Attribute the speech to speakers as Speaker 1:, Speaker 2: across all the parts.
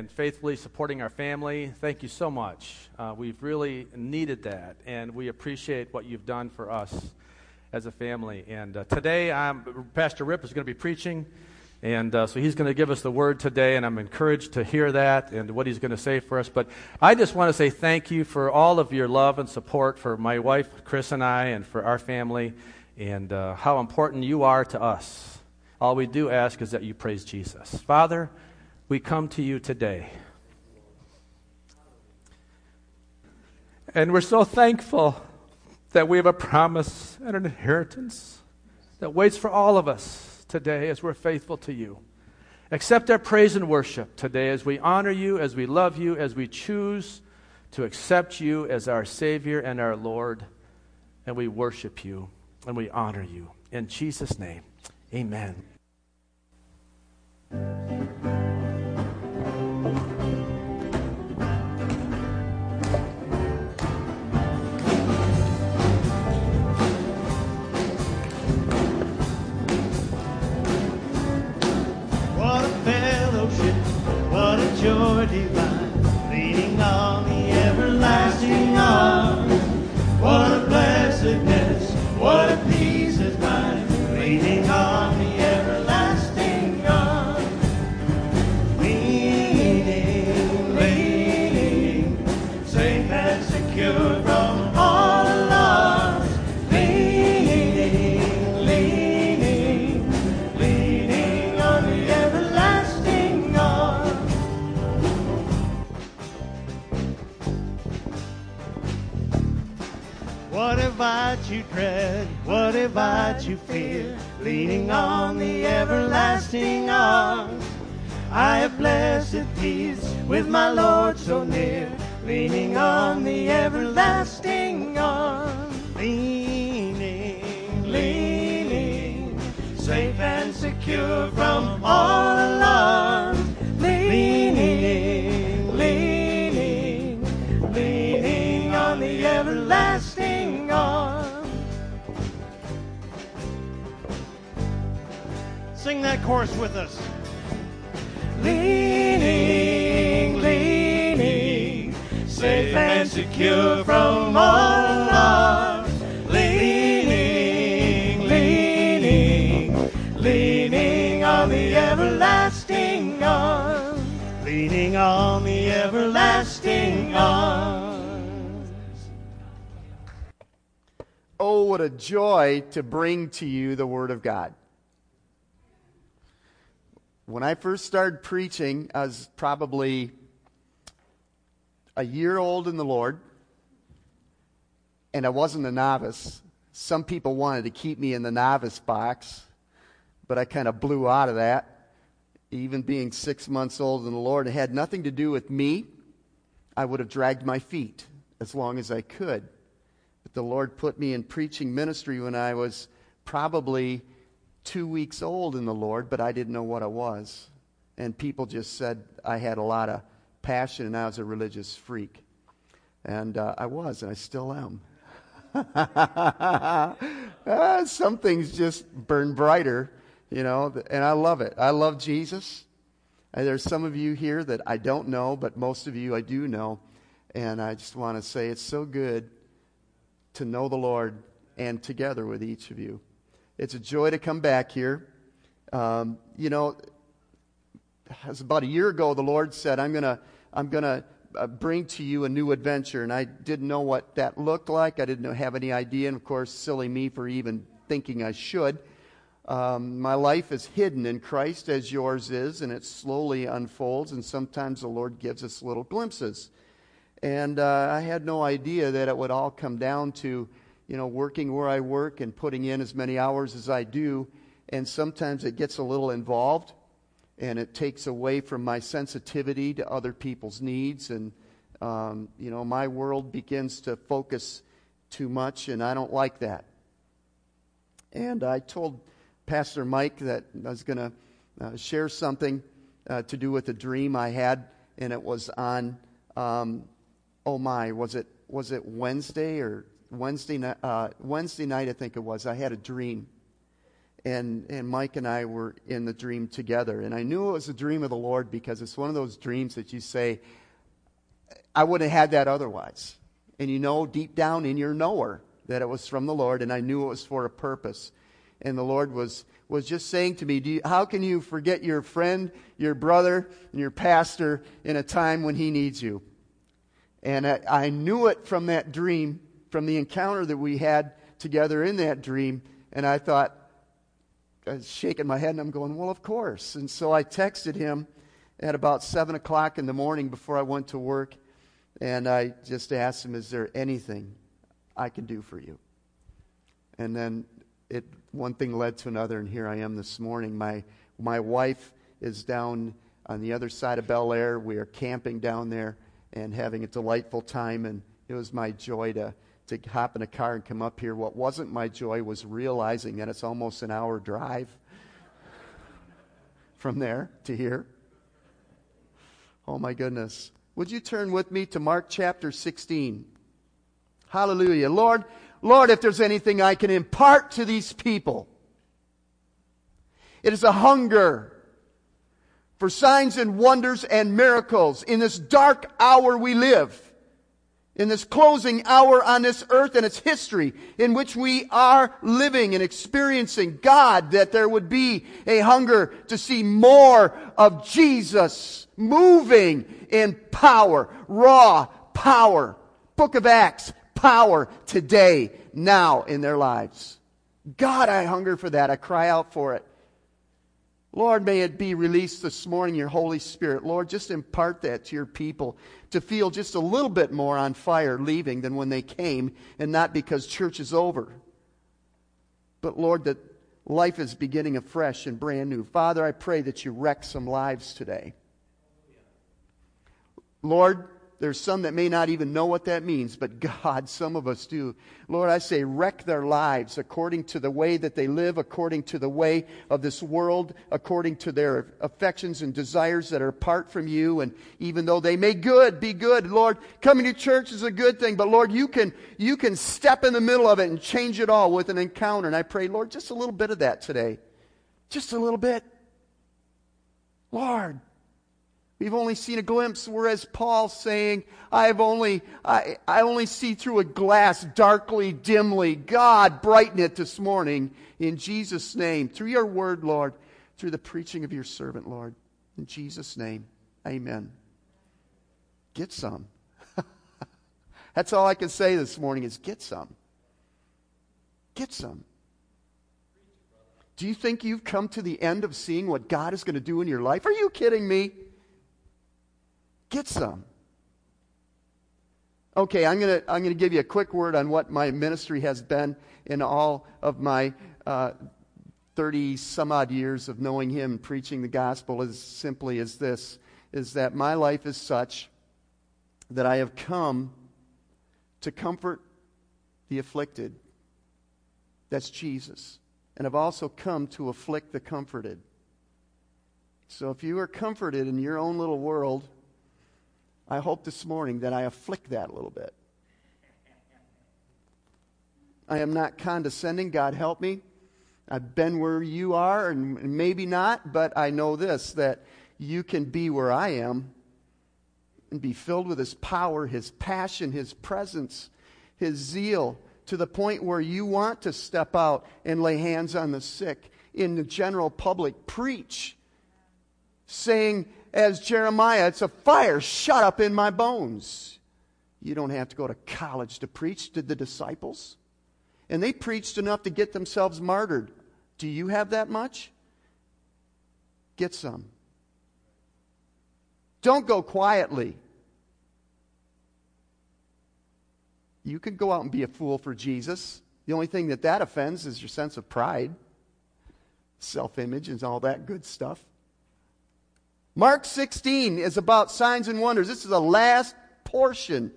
Speaker 1: and faithfully supporting our family. Thank you so much. Uh, we've really needed that, and we appreciate what you've done for us as a family. And uh, today, I'm, Pastor Ryp is going to be preaching, and uh, so he's going to give us the word today, and I'm encouraged to hear that and what he's going to say for us. But I just want to say thank you for all of your love and support for my wife, Chris, and I, and for our family, and uh, how important you are to us. All we do ask is that you praise Jesus. Father, we come to you today. And we're so thankful that we have a promise and an inheritance that waits for all of us today as we're faithful to you. Accept our praise and worship today as we honor you, as we love you, as we choose to accept you as our Savior and our Lord. And we worship you and we honor you. In Jesus' name, amen.
Speaker 2: Joy to
Speaker 3: bring to you the Word of God. When I first started preaching, I was probably a year old in the Lord, and I wasn't a novice. Some people wanted to keep me in the novice box, but I kind of blew out of that. Even being six months old in the Lord, it had nothing to do with me. I would have dragged my feet as long as I could. The Lord put me in preaching ministry when I was probably two weeks old in the Lord, but I didn't know what I was. And people just said I had a lot of passion and I was a religious freak. And uh, I was, and I still am. Ah, some things just burn brighter, you know, and I love it. I love Jesus. And there's some of you here that I don't know, but most of you I do know. And I just want to say it's so good to know the Lord and together with each of you. It's a joy to come back here. Um, you know, about a year ago the Lord said, I'm going to I'm to uh, bring to you a new adventure. And I didn't know what that looked like. I didn't have any idea. And of course, silly me for even thinking I should. Um, my life is hidden in Christ as yours is, and it slowly unfolds. And sometimes the Lord gives us little glimpses. And uh, I had no idea that it would all come down to, you know, working where I work and putting in as many hours as I do. And sometimes it gets a little involved and it takes away from my sensitivity to other people's needs. And, um, you know, my world begins to focus too much, and I don't like that. And I told Pastor Mike that I was going to uh, share something uh, to do with a dream I had, and it was on, um, oh my, was it was it Wednesday or Wednesday night? Uh, Wednesday night, I think it was. I had a dream, and, and Mike and I were in the dream together. And I knew it was a dream of the Lord because it's one of those dreams that you say, I wouldn't have had that otherwise. And you know deep down in your knower that it was from the Lord, and I knew it was for a purpose. And the Lord was, was just saying to me, you, How can you forget your friend, your brother, and your pastor in a time when he needs you? And I, I knew it from that dream, from the encounter that we had together in that dream. And I thought, I was shaking my head and I'm going, Well, of course. And so I texted him at about 7 o'clock in the morning before I went to work. And I just asked him, Is there anything I can do for you? And then it, one thing led to another, and here I am this morning. My, my wife is down on the other side of Bel Air. We are camping down there and having a delightful time, and it was my joy to to hop in a car and come up here. What wasn't my joy was realizing that it's almost an hour drive from there to here. Oh my goodness. Would you turn with me to Mark chapter 16? Hallelujah. Lord, Lord, if there's anything I can impart to these people, it is a hunger for signs and wonders and miracles in this dark hour we live in this closing hour on this earth and its history in which we are living and experiencing God, that there would be a hunger to see more of Jesus moving in power, raw power. Book of Acts, power today, now in their lives. God, I hunger for that. I cry out for it. Lord, may it be released this morning, your Holy Spirit. Lord, just impart that to your people to feel just a little bit more on fire leaving than when they came, and not because church is over. But Lord, that life is beginning afresh and brand new. Father, I pray that you wreck some lives today. Lord, there's some that may not even know what that means, but God, some of us do. Lord, I say, wreck their lives according to the way that they live, according to the way of this world, according to their affections and desires that are apart from you. And even though they may good, be good, Lord, coming to church is a good thing, but Lord, you can, you can step in the middle of it and change it all with an encounter. And I pray, Lord, just a little bit of that today. Just a little bit. Lord, We've only seen a glimpse, whereas Paul's saying, I've only, I, I only see through a glass darkly, dimly. God, brighten it this morning in Jesus' name. Through your word, Lord, through the preaching of your servant, Lord. In Jesus' name, amen. Get some. That's all I can say this morning is get some. Get some. Do you think you've come to the end of seeing what God is going to do in your life? Are you kidding me? Get some. Okay, I'm going to I'm to give you a quick word on what my ministry has been in all of my 30 uh, some odd years of knowing Him, preaching the gospel, as simply as this is that my life is such that I have come to comfort the afflicted. That's Jesus. And I've also come to afflict the comforted. So if you are comforted in your own little world, I hope this morning that I afflict that a little bit. I am not condescending. God help me. I've been where you are, and maybe not, but I know this that you can be where I am and be filled with His power, His passion, His presence, His zeal, to the point where you want to step out and lay hands on the sick in the general public, preach, saying, as Jeremiah, it's a fire shut up in my bones. You don't have to go to college to preach, did the disciples? And they preached enough to get themselves martyred. Do you have that much? Get some. Don't go quietly. You can go out and be a fool for Jesus. The only thing that that offends is your sense of pride, self image, and all that good stuff. Mark 16 is about signs and wonders. This is the last portion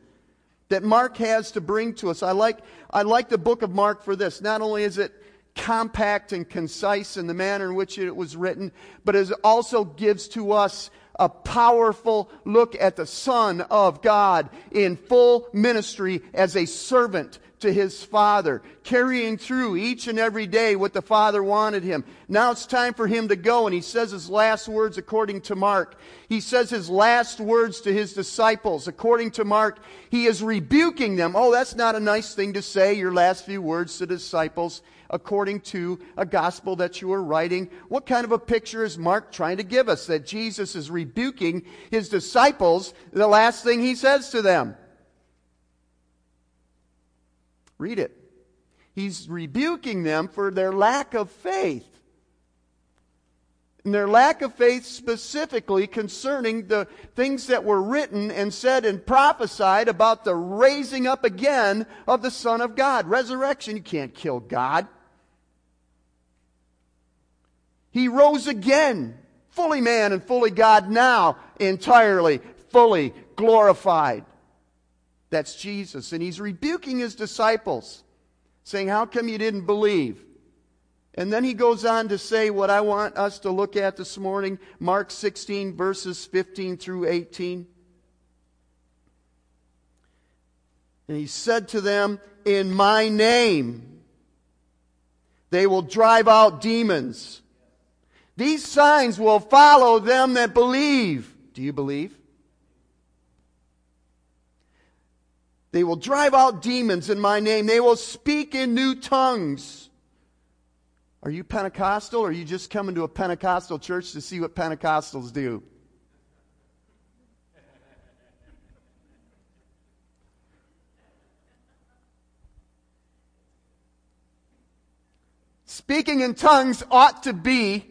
Speaker 3: that Mark has to bring to us. I like, I like the book of Mark for this. Not only is it compact and concise in the manner in which it was written, but it also gives to us a powerful look at the Son of God in full ministry as a servant to his Father, carrying through each and every day what the Father wanted him. Now it's time for him to go, and he says his last words according to Mark. He says his last words to his disciples. According to Mark, he is rebuking them. Oh, that's not a nice thing to say, your last few words to disciples according to a gospel that you are writing. What kind of a picture is Mark trying to give us? That Jesus is rebuking his disciples, the last thing he says to them. Read it. He's rebuking them for their lack of faith. And their lack of faith specifically concerning the things that were written and said and prophesied about the raising up again of the Son of God. Resurrection, you can't kill God. He rose again, fully man and fully God now, entirely, fully glorified. That's Jesus. And he's rebuking his disciples, saying, How come you didn't believe? And then he goes on to say what I want us to look at this morning Mark 16, verses 15 through 18. And he said to them, In my name, they will drive out demons. These signs will follow them that believe. Do you believe? They will drive out demons in my name. They will speak in new tongues. Are you Pentecostal or are you just coming to a Pentecostal church to see what Pentecostals do? Speaking in tongues ought to be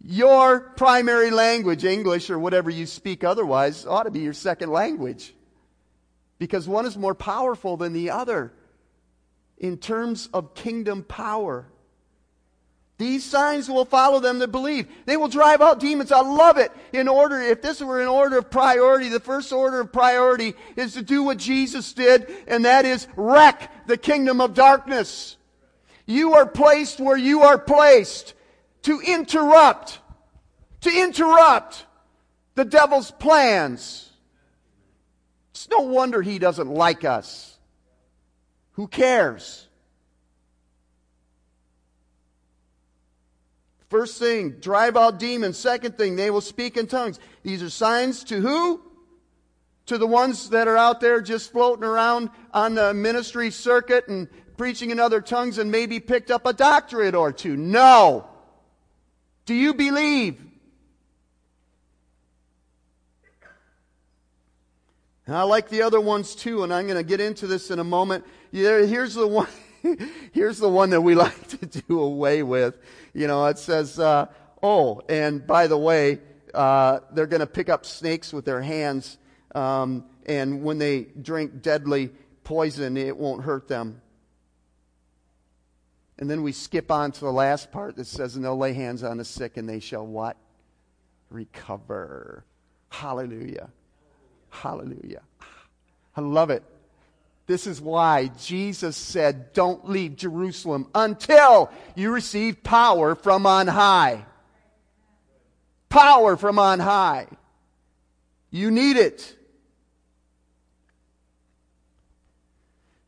Speaker 3: your primary language, English or whatever you speak otherwise, ought to be your second language because one is more powerful than the other in terms of kingdom power. These signs will follow them that believe. They will drive out demons. I love it. In order, if this were in order of priority, the first order of priority is to do what Jesus did, and that is wreck the kingdom of darkness. You are placed where you are placed to interrupt, to interrupt the devil's plans it's no wonder he doesn't like us. Who cares? First thing, drive out demons. Second thing, they will speak in tongues. These are signs to who? To the ones that are out there just floating around on the ministry circuit and preaching in other tongues and maybe picked up a doctorate or two. No. Do you believe? And I like the other ones too, and I'm going to get into this in a moment. Here's the one. Here's the one that we like to do away with. You know, it says, uh, "Oh, and by the way, uh, they're going to pick up snakes with their hands, um, and when they drink deadly poison, it won't hurt them." And then we skip on to the last part that says, "And they'll lay hands on the sick, and they shall what? Recover." Hallelujah. Hallelujah. I love it. This is why Jesus said, Don't leave Jerusalem until you receive power from on high. Power from on high. You need it.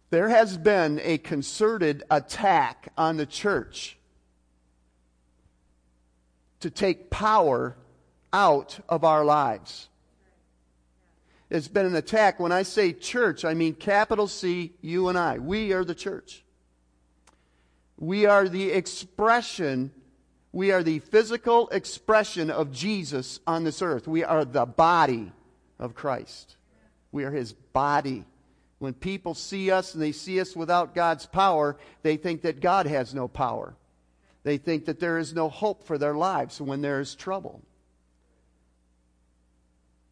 Speaker 3: There has been a concerted attack on the church to take power out of our lives. It's been an attack. When I say church, I mean capital C, you and I. We are the church. We are the expression, we are the physical expression of Jesus on this earth. We are the body of Christ. We are his body. When people see us and they see us without God's power, they think that God has no power. They think that there is no hope for their lives when there is trouble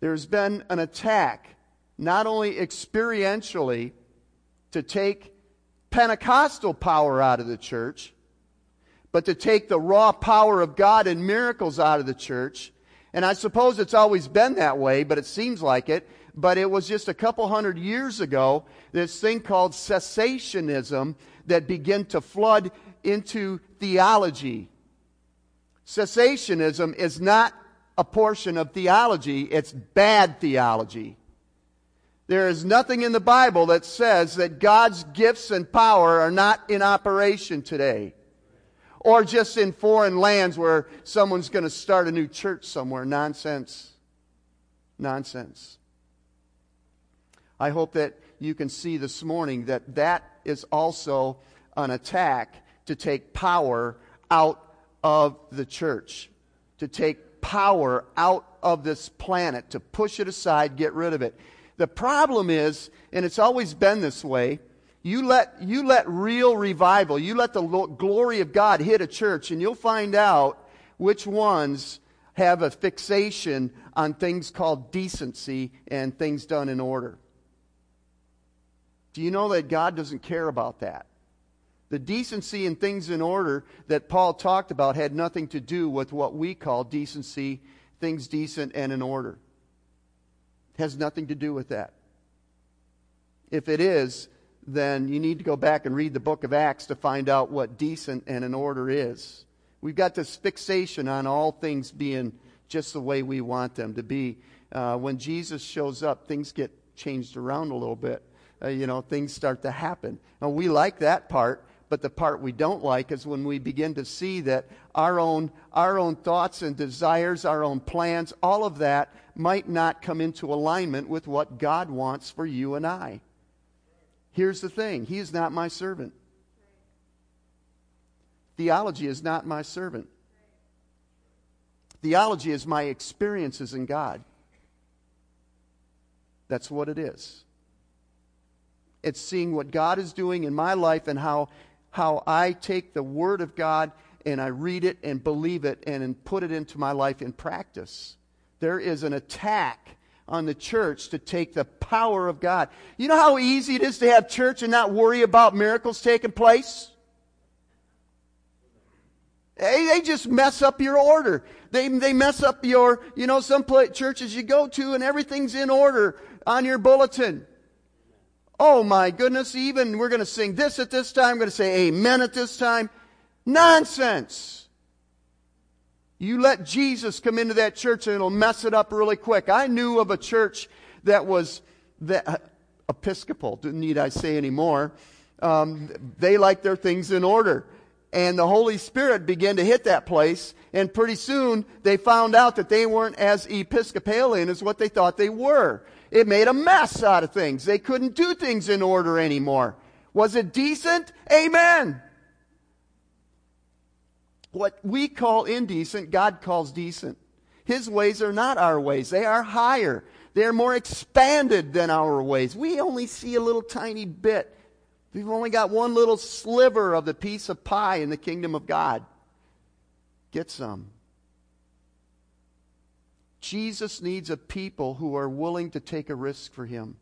Speaker 3: there's been an attack, not only experientially, to take Pentecostal power out of the church, but to take the raw power of God and miracles out of the church. And I suppose it's always been that way, but it seems like it. But it was just a couple hundred years ago, this thing called cessationism that began to flood into theology. Cessationism is not a portion of theology, it's bad theology. There is nothing in the Bible that says that God's gifts and power are not in operation today. Or just in foreign lands where someone's going to start a new church somewhere. Nonsense. Nonsense. I hope that you can see this morning that that is also an attack to take power out of the church, to take power out of this planet, to push it aside, get rid of it. The problem is, and it's always been this way, you let, you let real revival, you let the glory of God hit a church, and you'll find out which ones have a fixation on things called decency and things done in order. Do you know that God doesn't care about that? The decency and things in order that Paul talked about had nothing to do with what we call decency, things decent and in order It has nothing to do with that. If it is, then you need to go back and read the book of Acts to find out what decent and in order is. We've got this fixation on all things being just the way we want them to be. Uh, when Jesus shows up, things get changed around a little bit. Uh, you know, things start to happen. Now, we like that part, but the part we don't like is when we begin to see that our own, our own thoughts and desires, our own plans, all of that might not come into alignment with what God wants for you and I. Here's the thing He is not my servant. Theology is not my servant. Theology is my experiences in God. That's what it is. It's seeing what God is doing in my life and how, how I take the Word of God and I read it and believe it and put it into my life in practice. There is an attack on the church to take the power of God. You know how easy it is to have church and not worry about miracles taking place? They, they just mess up your order. They, they mess up your, you know, some churches you go to and everything's in order on your bulletin. Oh my goodness, even we're going to sing this at this time, we're going to say amen at this time. Nonsense. You let Jesus come into that church and it'll mess it up really quick. I knew of a church that was that, uh, Episcopal, need I say anymore. Um, they like their things in order. And the Holy Spirit began to hit that place, and pretty soon they found out that they weren't as Episcopalian as what they thought they were. It made a mess out of things. They couldn't do things in order anymore. Was it decent? Amen. What we call indecent, God calls decent. His ways are not our ways, they are higher. They're more expanded than our ways. We only see a little tiny bit. We've only got one little sliver of the piece of pie in the kingdom of God. Get some. Jesus needs a people who are willing to take a risk for him.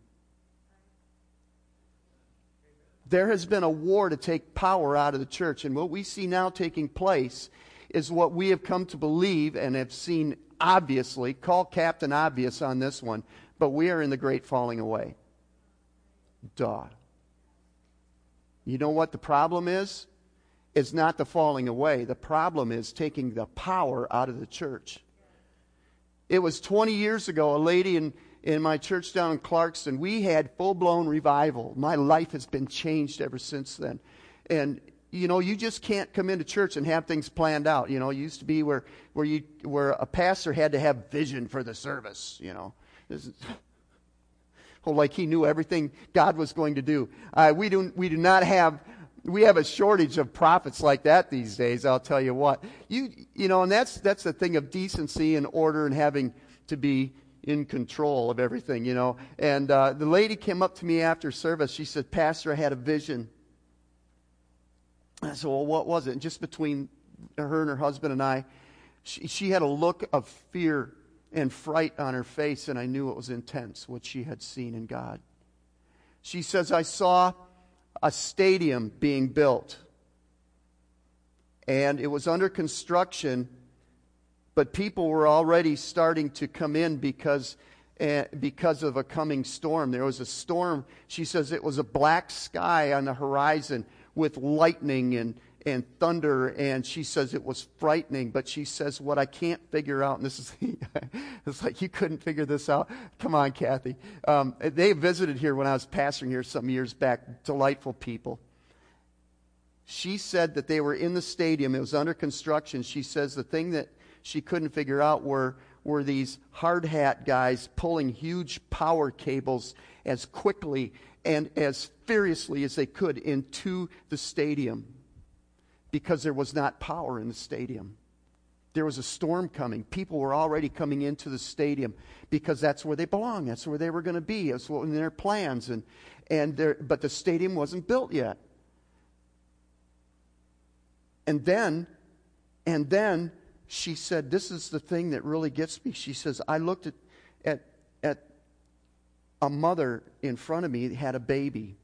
Speaker 3: There has been a war to take power out of the church, and what we see now taking place is what we have come to believe and have seen obviously. Call Captain Obvious on this one, but we are in the great falling away. Duh. You know what the problem is? It's not the falling away. The problem is taking the power out of the church. It was 20 years ago, a lady in, in my church down in Clarkston, we had full blown revival. My life has been changed ever since then. And you know, you just can't come into church and have things planned out. You know, it used to be where, where, you, where a pastor had to have vision for the service, you know. Is, oh, like he knew everything God was going to do. Uh, we, do, we do not have we have a shortage of prophets like that these days, I'll tell you what. You, you know, and that's, that's the thing of decency and order and having to be in control of everything, you know. And uh, the lady came up to me after service. She said, Pastor, I had a vision. I said, Well, what was it? And just between her and her husband and I, she, she had a look of fear and fright on her face, and I knew it was intense what she had seen in God. She says, I saw a stadium being built. And it was under construction, but people were already starting to come in because, uh, because of a coming storm. There was a storm. She says it was a black sky on the horizon with lightning and, and thunder, and she says it was frightening. But she says, What I can't figure out, and this is, it's like you couldn't figure this out. Come on, Kathy. Um, they visited here when I was pastoring here some years back. Delightful people. She said that they were in the stadium, it was under construction. She says the thing that she couldn't figure out were, were these hard hat guys pulling huge power cables as quickly and as furiously as they could into the stadium because there was not power in the stadium. There was a storm coming. People were already coming into the stadium because that's where they belong. That's where they were going to be. That's what in their plans. And, and there, but the stadium wasn't built yet. And then, and then she said, This is the thing that really gets me. She says, I looked at, at, at a mother in front of me had a baby.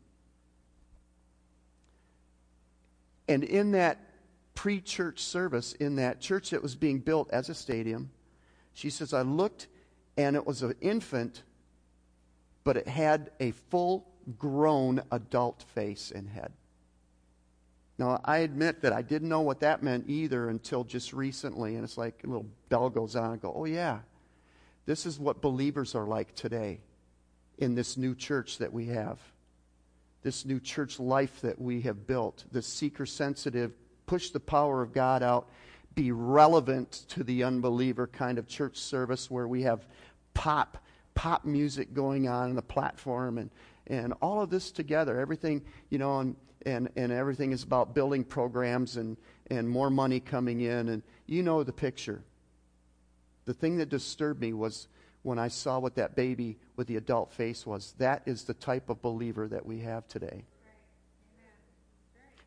Speaker 3: And in that pre church service, in that church that was being built as a stadium, she says, I looked and it was an infant, but it had a full grown adult face and head. Now, I admit that I didn't know what that meant either until just recently. And it's like a little bell goes on and go, oh, yeah, this is what believers are like today in this new church that we have this new church life that we have built, the seeker sensitive, push the power of God out, be relevant to the unbeliever kind of church service where we have pop pop music going on in the platform and and all of this together. Everything you know and and and everything is about building programs and and more money coming in. And you know the picture. The thing that disturbed me was when I saw what that baby with the adult face was. That is the type of believer that we have today.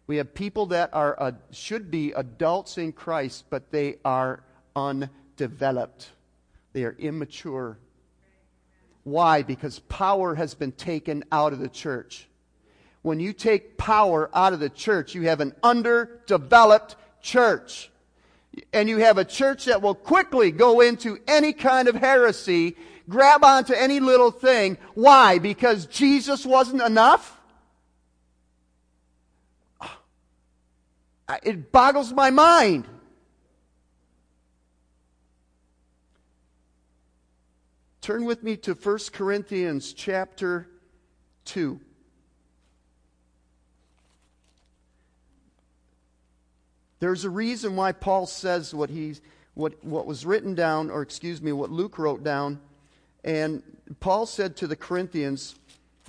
Speaker 3: We have people that are uh, should be adults in Christ, but they are undeveloped. They are immature. Why? Because power has been taken out of the church. When you take power out of the church, you have an underdeveloped church and you have a church that will quickly go into any kind of heresy, grab onto any little thing. Why? Because Jesus wasn't enough? Ah, it boggles my mind. Turn with me to 1 Corinthians chapter 2. There's a reason why Paul says what, he, what, what was written down, or excuse me, what Luke wrote down. And Paul said to the Corinthians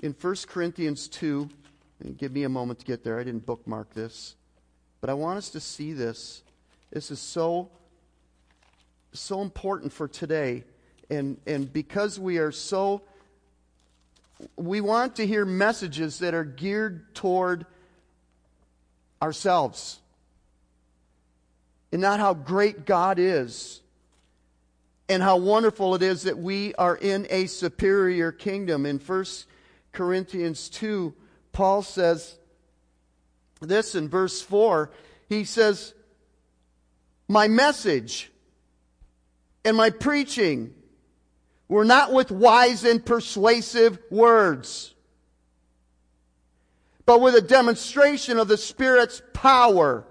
Speaker 3: in 1 Corinthians 2, give me a moment to get there. I didn't bookmark this. But I want us to see this. This is so, so important for today. And, and because we are so, we want to hear messages that are geared toward ourselves and not how great God is and how wonderful it is that we are in a superior kingdom. In 1 Corinthians 2, Paul says this in verse 4. He says, My message and my preaching were not with wise and persuasive words, but with a demonstration of the Spirit's power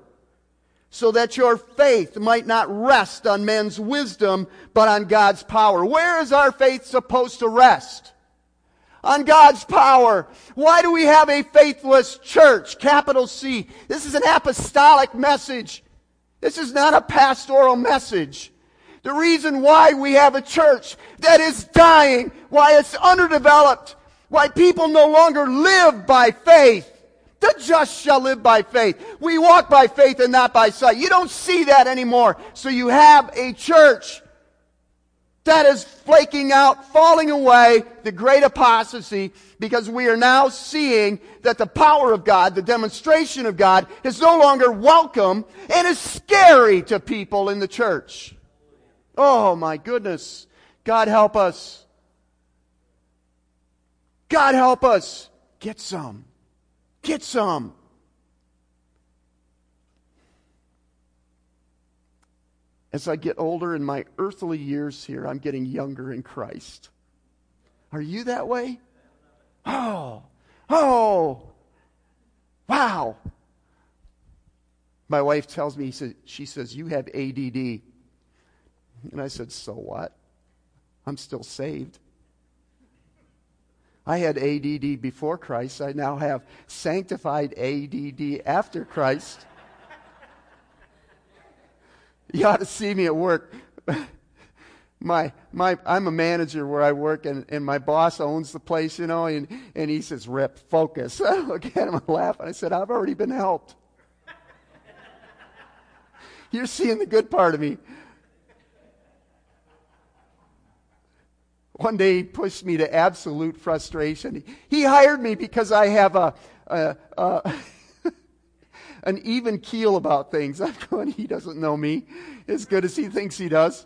Speaker 3: so that your faith might not rest on men's wisdom, but on God's power. Where is our faith supposed to rest? On God's power. Why do we have a faithless church? Capital C. This is an apostolic message. This is not a pastoral message. The reason why we have a church that is dying, why it's underdeveloped, why people no longer live by faith, the just shall live by faith. We walk by faith and not by sight. You don't see that anymore. So you have a church that is flaking out, falling away, the great apostasy, because we are now seeing that the power of God, the demonstration of God, is no longer welcome and is scary to people in the church. Oh my goodness. God help us. God help us. Get some. Get some. As I get older in my earthly years here, I'm getting younger in Christ. Are you that way? Oh, oh, wow. My wife tells me, she says, You have ADD. And I said, So what? I'm still saved. I had ADD before Christ. I now have sanctified ADD after Christ. you ought to see me at work. my, my, I'm a manager where I work, and, and my boss owns the place, you know, and, and he says, Ryp, focus. I look at him and laugh, and I said, I've already been helped. You're seeing the good part of me. One day he pushed me to absolute frustration. He hired me because I have a, a, a an even keel about things. I'm going, he doesn't know me as good as he thinks he does.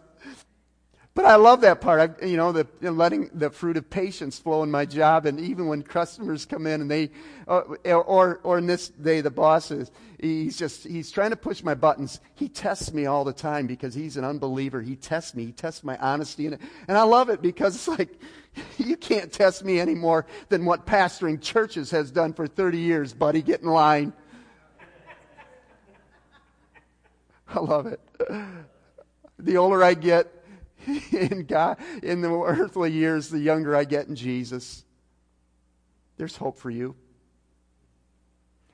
Speaker 3: But I love that part. I, you know, the, you know, letting the fruit of patience flow in my job, and even when customers come in and they, uh, or or in this day, the boss is he's just he's trying to push my buttons. He tests me all the time because he's an unbeliever. He tests me. He tests my honesty, and and I love it because it's like you can't test me any more than what pastoring churches has done for 30 years, buddy. Get in line. I love it. The older I get, in God, in the earthly years, the younger I get in Jesus. There's hope for you.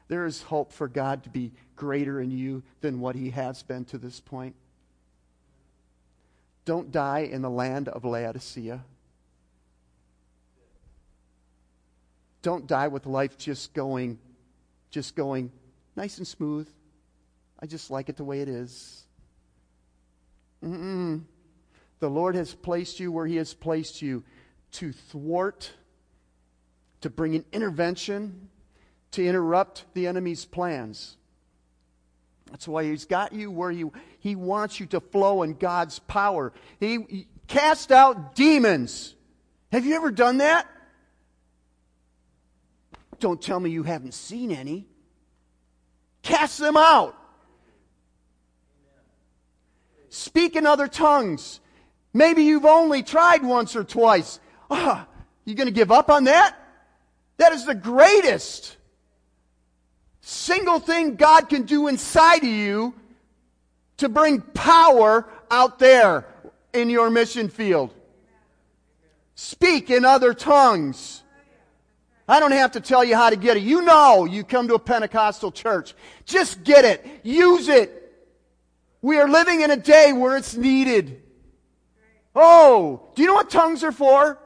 Speaker 3: There is hope for God to be greater in you than what He has been to this point. Don't die in the land of Laodicea. Don't die with life just going, just going nice and smooth. I just like it the way it is. Mm-mm. The Lord has placed you where He has placed you to thwart, to bring an intervention, to interrupt the enemy's plans. That's why He's got you where you, He wants you to flow in God's power. He, he cast out demons. Have you ever done that? Don't tell me you haven't seen any. Cast them out. Speak in other tongues. Maybe you've only tried once or twice. Ah, you going to give up on that? That is the greatest single thing God can do inside of you to bring power out there in your mission field. Speak in other tongues. I don't have to tell you how to get it. You know you come to a Pentecostal church. Just get it. Use it. We are living in a day where it's needed. Oh, do you know what tongues are for?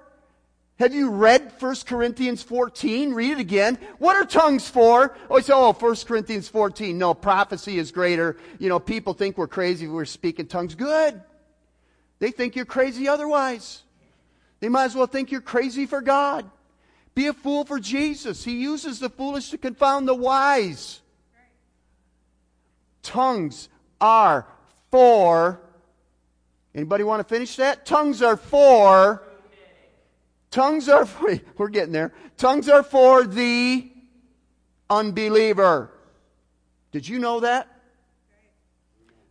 Speaker 3: Have you read 1 Corinthians 14? Read it again. What are tongues for? Oh, you say, oh, 1 Corinthians 14. No, prophecy is greater. You know, people think we're crazy if we're speaking tongues. Good. They think you're crazy otherwise. They might as well think you're crazy for God. Be a fool for Jesus. He uses the foolish to confound the wise. Tongues are for Anybody want to finish that? Tongues are for. Tongues are for. We're getting there. Tongues are for the unbeliever. Did you know that?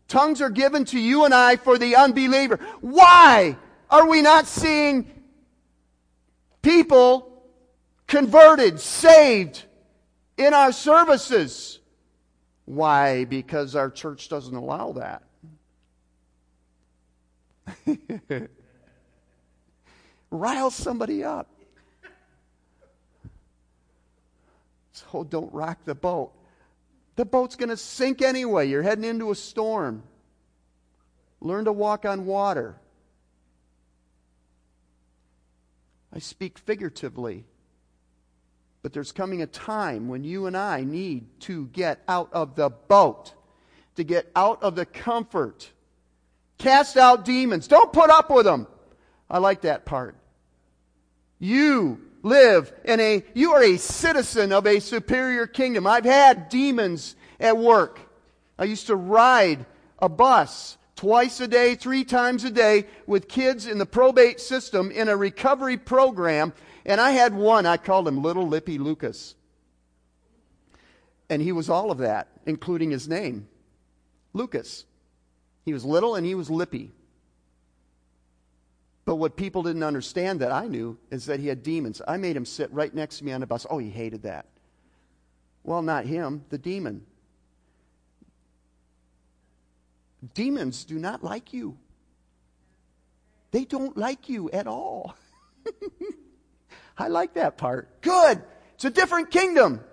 Speaker 3: Tongues are given to you and I for the unbeliever. Why are we not seeing people converted, saved in our services? Why? Because our church doesn't allow that. Rile somebody up. So don't rock the boat. The boat's going to sink anyway. You're heading into a storm. Learn to walk on water. I speak figuratively. But there's coming a time when you and I need to get out of the boat, to get out of the comfort Cast out demons. Don't put up with them. I like that part. You live in a, you are a citizen of a superior kingdom. I've had demons at work. I used to ride a bus twice a day, three times a day with kids in the probate system in a recovery program. And I had one, I called him Little Lippy Lucas. And he was all of that, including his name, Lucas. He was little and he was lippy. But what people didn't understand that I knew is that he had demons. I made him sit right next to me on the bus. Oh, he hated that. Well, not him, the demon. demons do not like you. They don't like you at all. I like that part. Good. It's a different kingdom.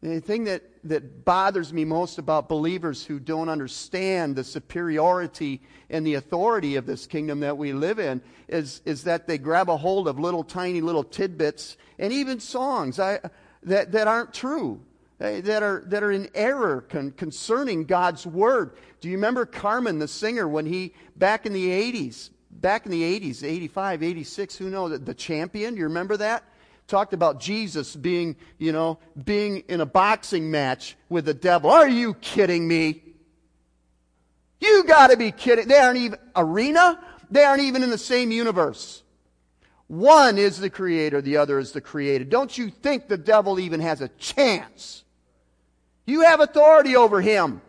Speaker 3: The thing that, that bothers me most about believers who don't understand the superiority and the authority of this kingdom that we live in is, is that they grab a hold of little tiny little tidbits and even songs I, that, that aren't true, eh, that are, that are in error con, concerning God's word. Do you remember Carmen, the singer, when he, back in the 80s, back in the 80s, 85, 86, who knows, the champion, you remember that? Talked about Jesus being, you know, being in a boxing match with the devil. Are you kidding me? You got to be kidding. They aren't even arena. They aren't even in the same universe. One is the creator, the other is the created. Don't you think the devil even has a chance? You have authority over him.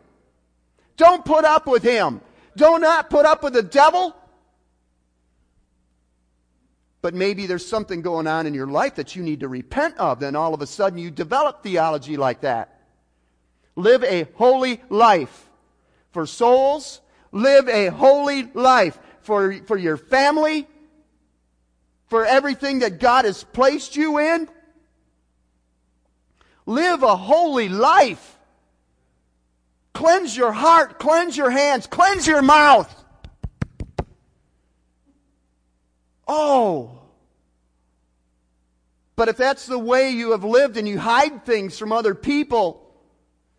Speaker 3: Don't put up with him. Do not not put up with the devil but maybe there's something going on in your life that you need to repent of. Then all of a sudden you develop theology like that. Live a holy life for souls. Live a holy life for, for your family, for everything that God has placed you in. Live a holy life. Cleanse your heart, cleanse your hands, cleanse your mouth. Oh. But if that's the way you have lived and you hide things from other people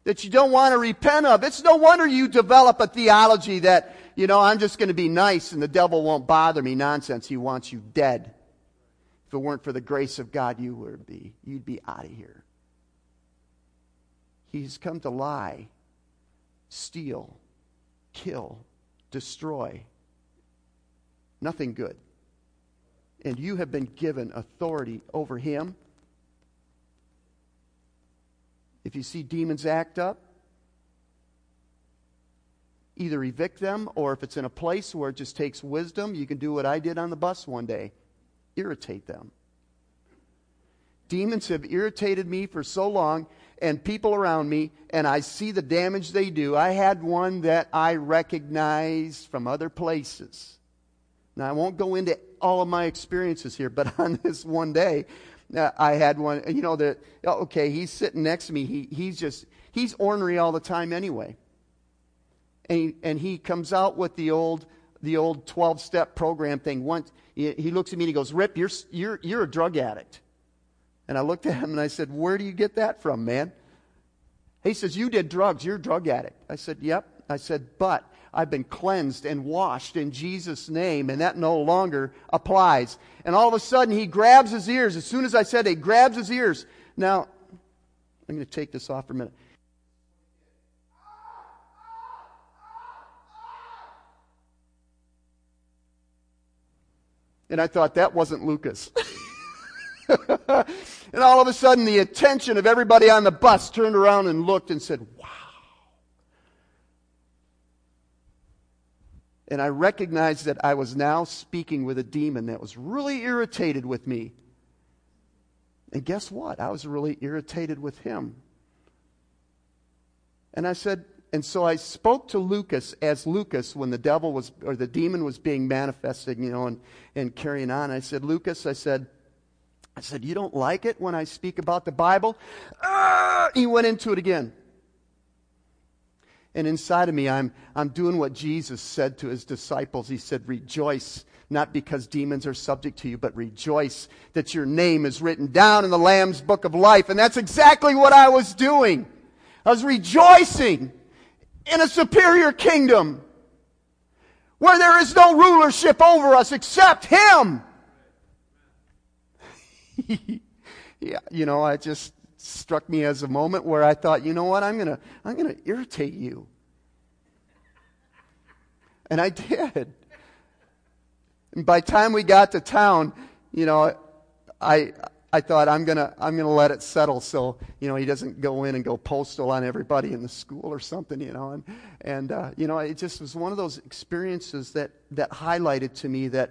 Speaker 3: that you don't want to repent of, it's no wonder you develop a theology that, you know, I'm just going to be nice and the devil won't bother me. Nonsense. He wants you dead. If it weren't for the grace of God, you would be, you'd be out of here. He's come to lie, steal, kill, destroy. Nothing good and you have been given authority over him. If you see demons act up, either evict them or if it's in a place where it just takes wisdom, you can do what I did on the bus one day irritate them. Demons have irritated me for so long and people around me, and I see the damage they do. I had one that I recognized from other places. Now, I won't go into all of my experiences here, but on this one day, uh, I had one, you know, that, okay, he's sitting next to me. He, he's just, he's ornery all the time anyway. And he, and he comes out with the old, the old 12 step program thing. Once he, he looks at me and he goes, Ryp, you're, you're, you're a drug addict. And I looked at him and I said, Where do you get that from, man? He says, You did drugs. You're a drug addict. I said, Yep. I said, But I've been cleansed and washed in Jesus' name, and that no longer applies. And all of a sudden, he grabs his ears. As soon as I said it, he grabs his ears. Now, I'm going to take this off for a minute. And I thought that wasn't Lucas. and all of a sudden, the attention of everybody on the bus turned around and looked and said, Wow. And I recognized that I was now speaking with a demon that was really irritated with me. And guess what? I was really irritated with him. And I said, and so I spoke to Lucas as Lucas when the devil was, or the demon was being manifested, you know, and, and carrying on. I said, Lucas, I said, I said, you don't like it when I speak about the Bible? Ah! He went into it again. And inside of me, I'm, I'm doing what Jesus said to his disciples. He said, Rejoice, not because demons are subject to you, but rejoice that your name is written down in the Lamb's book of life. And that's exactly what I was doing. I was rejoicing in a superior kingdom where there is no rulership over us except Him. yeah, you know, I just struck me as a moment where I thought, you know what, I'm going to I'm going to irritate you. And I did. And by time we got to town, you know, I I thought I'm gonna I'm gonna let it settle so you know he doesn't go in and go postal on everybody in the school or something you know and and uh, you know it just was one of those experiences that that highlighted to me that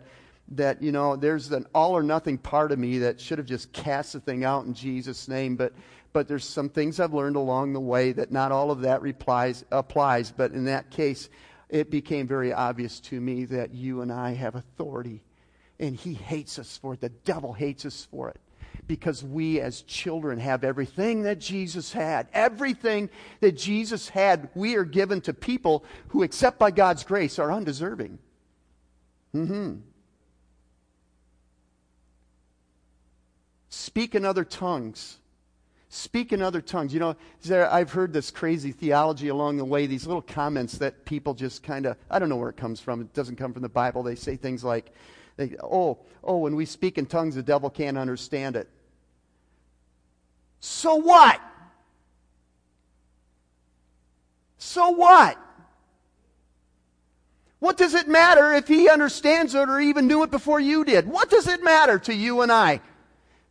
Speaker 3: that, you know, there's an all or nothing part of me that should have just cast the thing out in Jesus' name, but, but there's some things I've learned along the way that not all of that replies, applies. But in that case, it became very obvious to me that you and I have authority. And he hates us for it. The devil hates us for it. Because we as children have everything that Jesus had. Everything that Jesus had, we are given to people who, except by God's grace, are undeserving. Mm-hmm. Speak in other tongues. Speak in other tongues. You know, there, I've heard this crazy theology along the way, these little comments that people just kind of, I don't know where it comes from. It doesn't come from the Bible. They say things like, they, oh, oh, when we speak in tongues, the devil can't understand it. So what? So what? What does it matter if he understands it or even knew it before you did? What does it matter to you and I?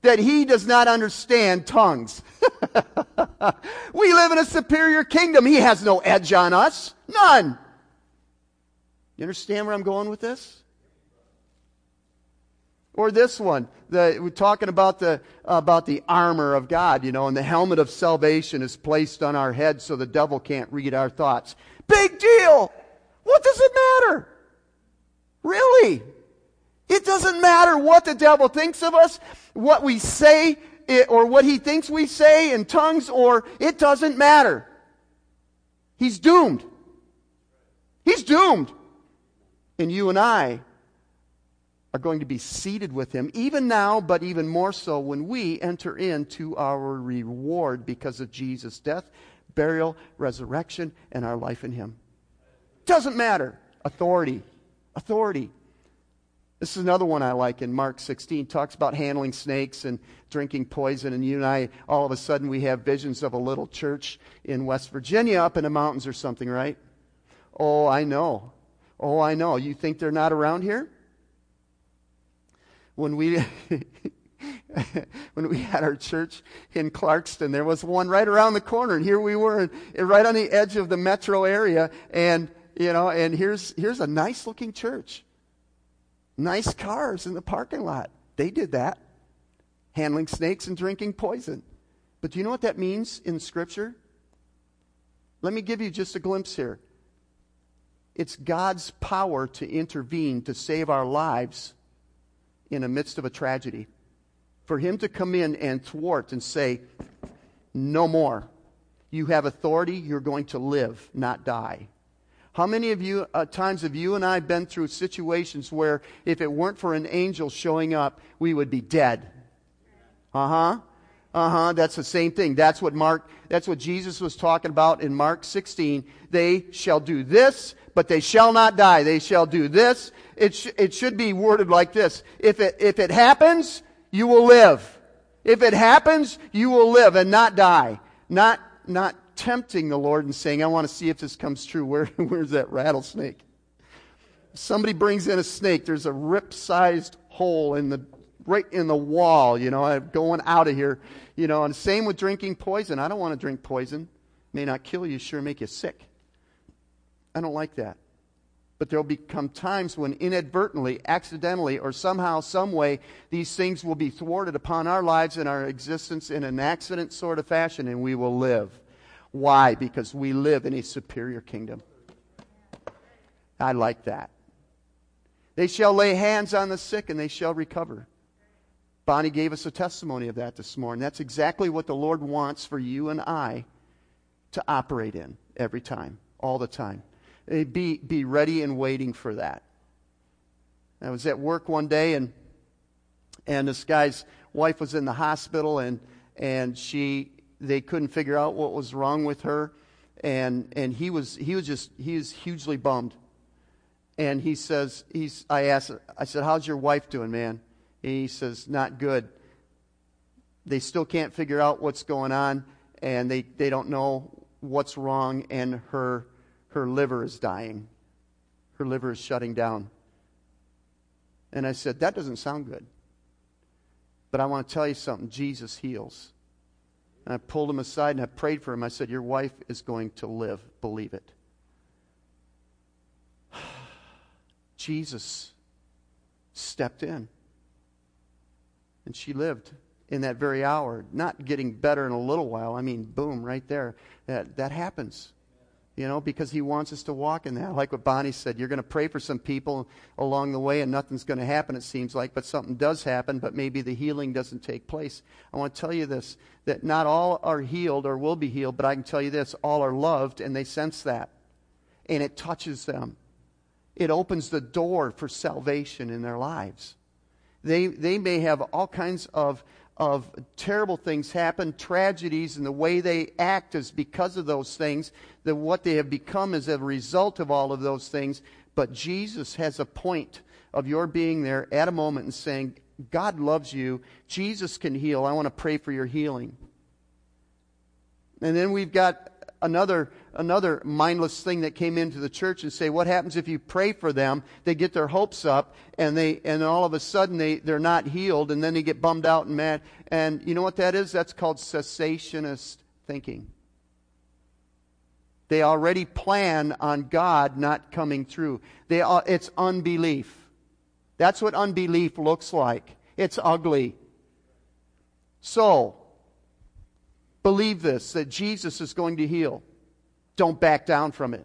Speaker 3: That he does not understand tongues. we live in a superior kingdom. He has no edge on us. None. You understand where I'm going with this? Or this one, the, we're talking about the, about the armor of God, you know, and the helmet of salvation is placed on our head so the devil can't read our thoughts. Big deal! What does it matter? Really? It doesn't matter what the devil thinks of us, what we say, or what he thinks we say in tongues, or it doesn't matter. He's doomed. He's doomed. And you and I are going to be seated with him, even now, but even more so when we enter into our reward because of Jesus' death, burial, resurrection, and our life in him. Doesn't matter. Authority. Authority. This is another one I like in Mark 16. Talks about handling snakes and drinking poison. And you and I, all of a sudden, we have visions of a little church in West Virginia up in the mountains or something, right? Oh, I know. Oh, I know. You think they're not around here? When we. when we had our church in Clarkston, there was one right around the corner, and here we were, right on the edge of the metro area, and you know, and here's here's a nice looking church nice cars in the parking lot. They did that, handling snakes and drinking poison. But do you know what that means in Scripture? Let me give you just a glimpse here. It's God's power to intervene to save our lives in the midst of a tragedy. For Him to come in and thwart and say, No more. You have authority, you're going to live, not die. How many of you, uh, times have you and I been through situations where if it weren't for an angel showing up, we would be dead? Uh huh. Uh huh. That's the same thing. That's what Mark, that's what Jesus was talking about in Mark 16. They shall do this, but they shall not die. They shall do this. It, sh- it should be worded like this. If it, if it happens, you will live. If it happens, you will live and not die. Not, not tempting the Lord and saying, I want to see if this comes true. Where, where's that rattlesnake? If Somebody brings in a snake, there's a Ryp sized hole in the right in the wall, you know, I'm going out of here. You know, and same with drinking poison. I don't want to drink poison. May not kill you, sure make you sick. I don't like that. But there will become times when inadvertently, accidentally, or somehow, some way, these things will be thwarted upon our lives and our existence in an accident sort of fashion, and we will live. Why? Because we live in a superior kingdom. I like that. They shall lay hands on the sick and they shall recover. Bonnie gave us a testimony of that this morning. That's exactly what the Lord wants for you and I to operate in every time, all the time. Be, be ready and waiting for that. I was at work one day and and this guy's wife was in the hospital and and she they couldn't figure out what was wrong with her. And and he was he was just he was hugely bummed. And he says he's i asked i said how's your wife doing man? And he says not good. They still can't figure out what's going on and they they don't know what's wrong and her her liver is dying. Her liver is shutting down. And i said that doesn't sound good. But i want to tell you something. Jesus heals and I pulled him aside and I prayed for him. I said, Your wife is going to live. Believe it. Jesus stepped in. And she lived in that very hour, not getting better in a little while. I mean, boom, right there. That, that happens you know, because he wants us to walk in that. Like what Bonnie said, you're going to pray for some people along the way and nothing's going to happen, it seems like, but something does happen, but maybe the healing doesn't take place. I want to tell you this that not all are healed or will be healed, but I can tell you this all are loved and they sense that. And it touches them, it opens the door for salvation in their lives. They, they may have all kinds of of terrible things happen, tragedies, and the way they act is because of those things, that what they have become is a result of all of those things. But Jesus has a point of your being there at a moment and saying, God loves you. Jesus can heal. I want to pray for your healing. And then we've got another another mindless thing that came into the church and say, what happens if you pray for them? They get their hopes up and they and all of a sudden they, they're not healed and then they get bummed out and mad. And you know what that is? That's called cessationist thinking. They already plan on God not coming through. They it's unbelief. That's what unbelief looks like. It's ugly. So, believe this that Jesus is going to heal. Don't back down from it.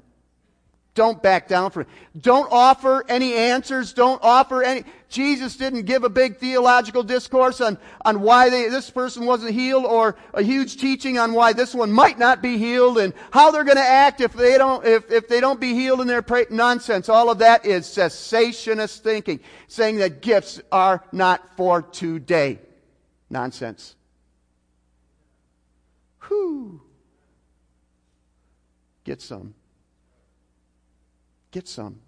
Speaker 3: Don't back down from it. Don't offer any answers. Don't offer any. Jesus didn't give a big theological discourse on, on why they, this person wasn't healed or a huge teaching on why this one might not be healed and how they're going to act if they don't, if, if they don't be healed in their pray. Nonsense. All of that is cessationist thinking, saying that gifts are not for today. Nonsense. Whew. Get some. Get some.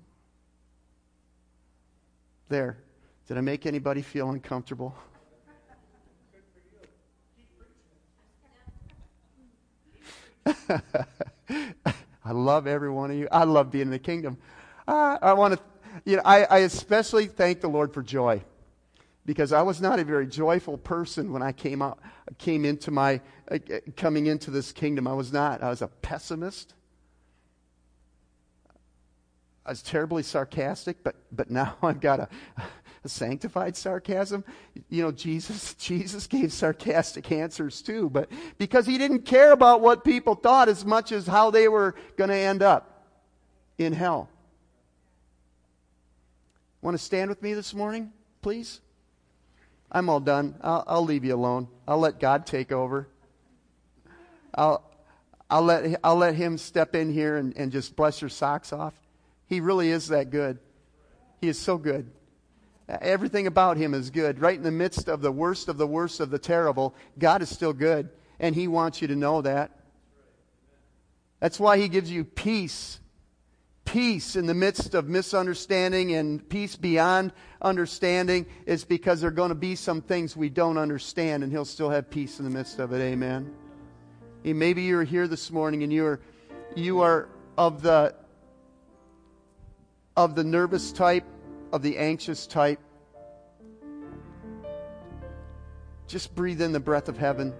Speaker 3: There. Did I make anybody feel uncomfortable? I love every one of you. I love being in the kingdom. Uh, I want to, you know, I, I especially thank the Lord for joy because I was not a very joyful person when I came out, came into my, uh, coming into this kingdom. I was not. I was a pessimist. I was terribly sarcastic, but, but now I've got a, a sanctified sarcasm. You know, Jesus, Jesus gave sarcastic answers too, but because he didn't care about what people thought as much as how they were going to end up in hell. Want to stand with me this morning, please? I'm all done. I'll, I'll leave you alone. I'll let God take over. I'll, I'll, let, I'll let Him step in here and, and just bless your socks off. He really is that good. He is so good. Everything about him is good. Right in the midst of the worst of the worst of the terrible, God is still good. And he wants you to know that. That's why he gives you peace. Peace in the midst of misunderstanding and peace beyond understanding is because there are going to be some things we don't understand, and he'll still have peace in the midst of it. Amen. Maybe you're here this morning and you are, you are of the of the nervous type, of the anxious type, just breathe in the breath of heaven,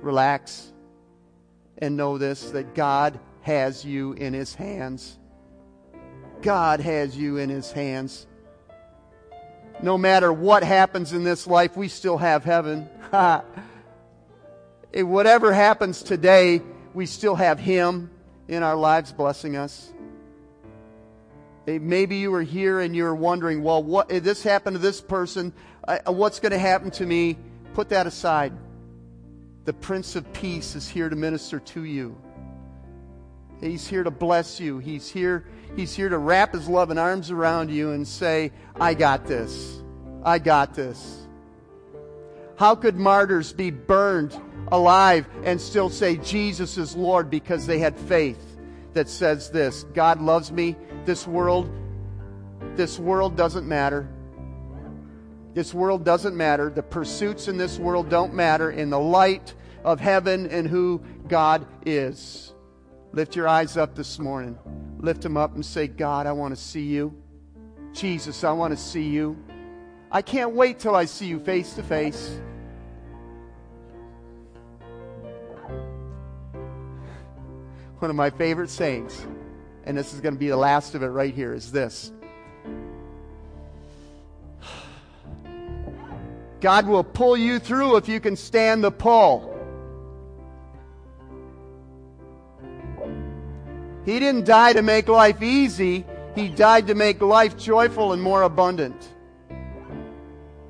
Speaker 3: relax, and know this that God has you in His hands. God has you in His hands. No matter what happens in this life, we still have heaven. Whatever happens today, we still have Him in our lives blessing us. Eh, maybe you are here and you're wondering, well, what if this happened to this person? Uh, what's going to happen to me? Put that aside. The Prince of Peace is here to minister to you. He's here to bless you. He's here, he's here to wrap his loving arms around you and say, I got this. I got this. How could martyrs be burned alive and still say Jesus is Lord because they had faith? that says this God loves me. This world, this world doesn't matter. This world doesn't matter. The pursuits in this world don't matter in the light of heaven and who God is. Lift your eyes up this morning. Lift them up and say, God, I want to see you. Jesus, I want to see you. I can't wait till I see you face to face. one of my favorite sayings, and this is going to be the last of it right here, is this God will pull you through if you can stand the pull. He didn't die to make life easy, He died to make life joyful and more abundant.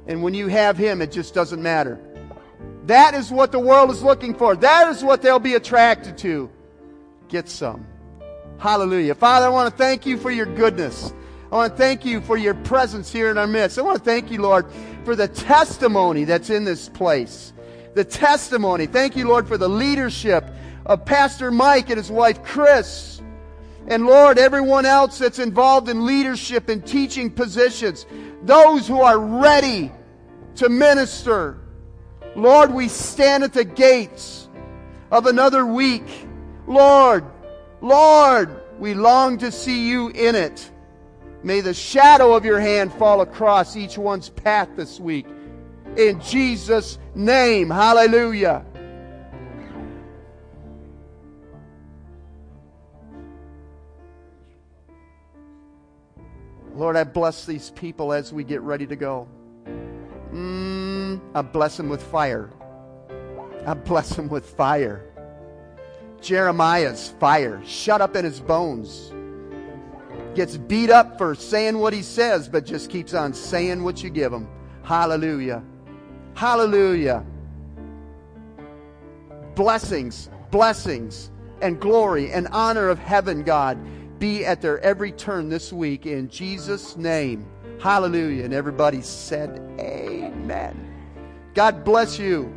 Speaker 3: And when you have Him, it just doesn't matter. That is what the world is looking for. That is what they'll be attracted to. Get some. Hallelujah. Father, I want to thank you for your goodness. I want to thank you for your presence here in our midst. I want to thank you, Lord, for the testimony that's in this place. The testimony. Thank you, Lord, for the leadership of Pastor Mike and his wife, Chris. And Lord, everyone else that's involved in leadership and teaching positions, those who are ready to minister. Lord, we stand at the gates of another week. Lord, Lord, we long to see you in it. May the shadow of your hand fall across each one's path this week. In Jesus' name, hallelujah. Lord, I bless these people as we get ready to go. Mm, I bless them with fire. I bless them with fire. Jeremiah's fire, shut up in his bones gets beat up for saying what he says, but just keeps on saying what you give him. Hallelujah. Hallelujah. Blessings, blessings, and glory and honor of heaven, God, be at their every turn this week in Jesus' name. Hallelujah. And everybody said, Amen. God bless you.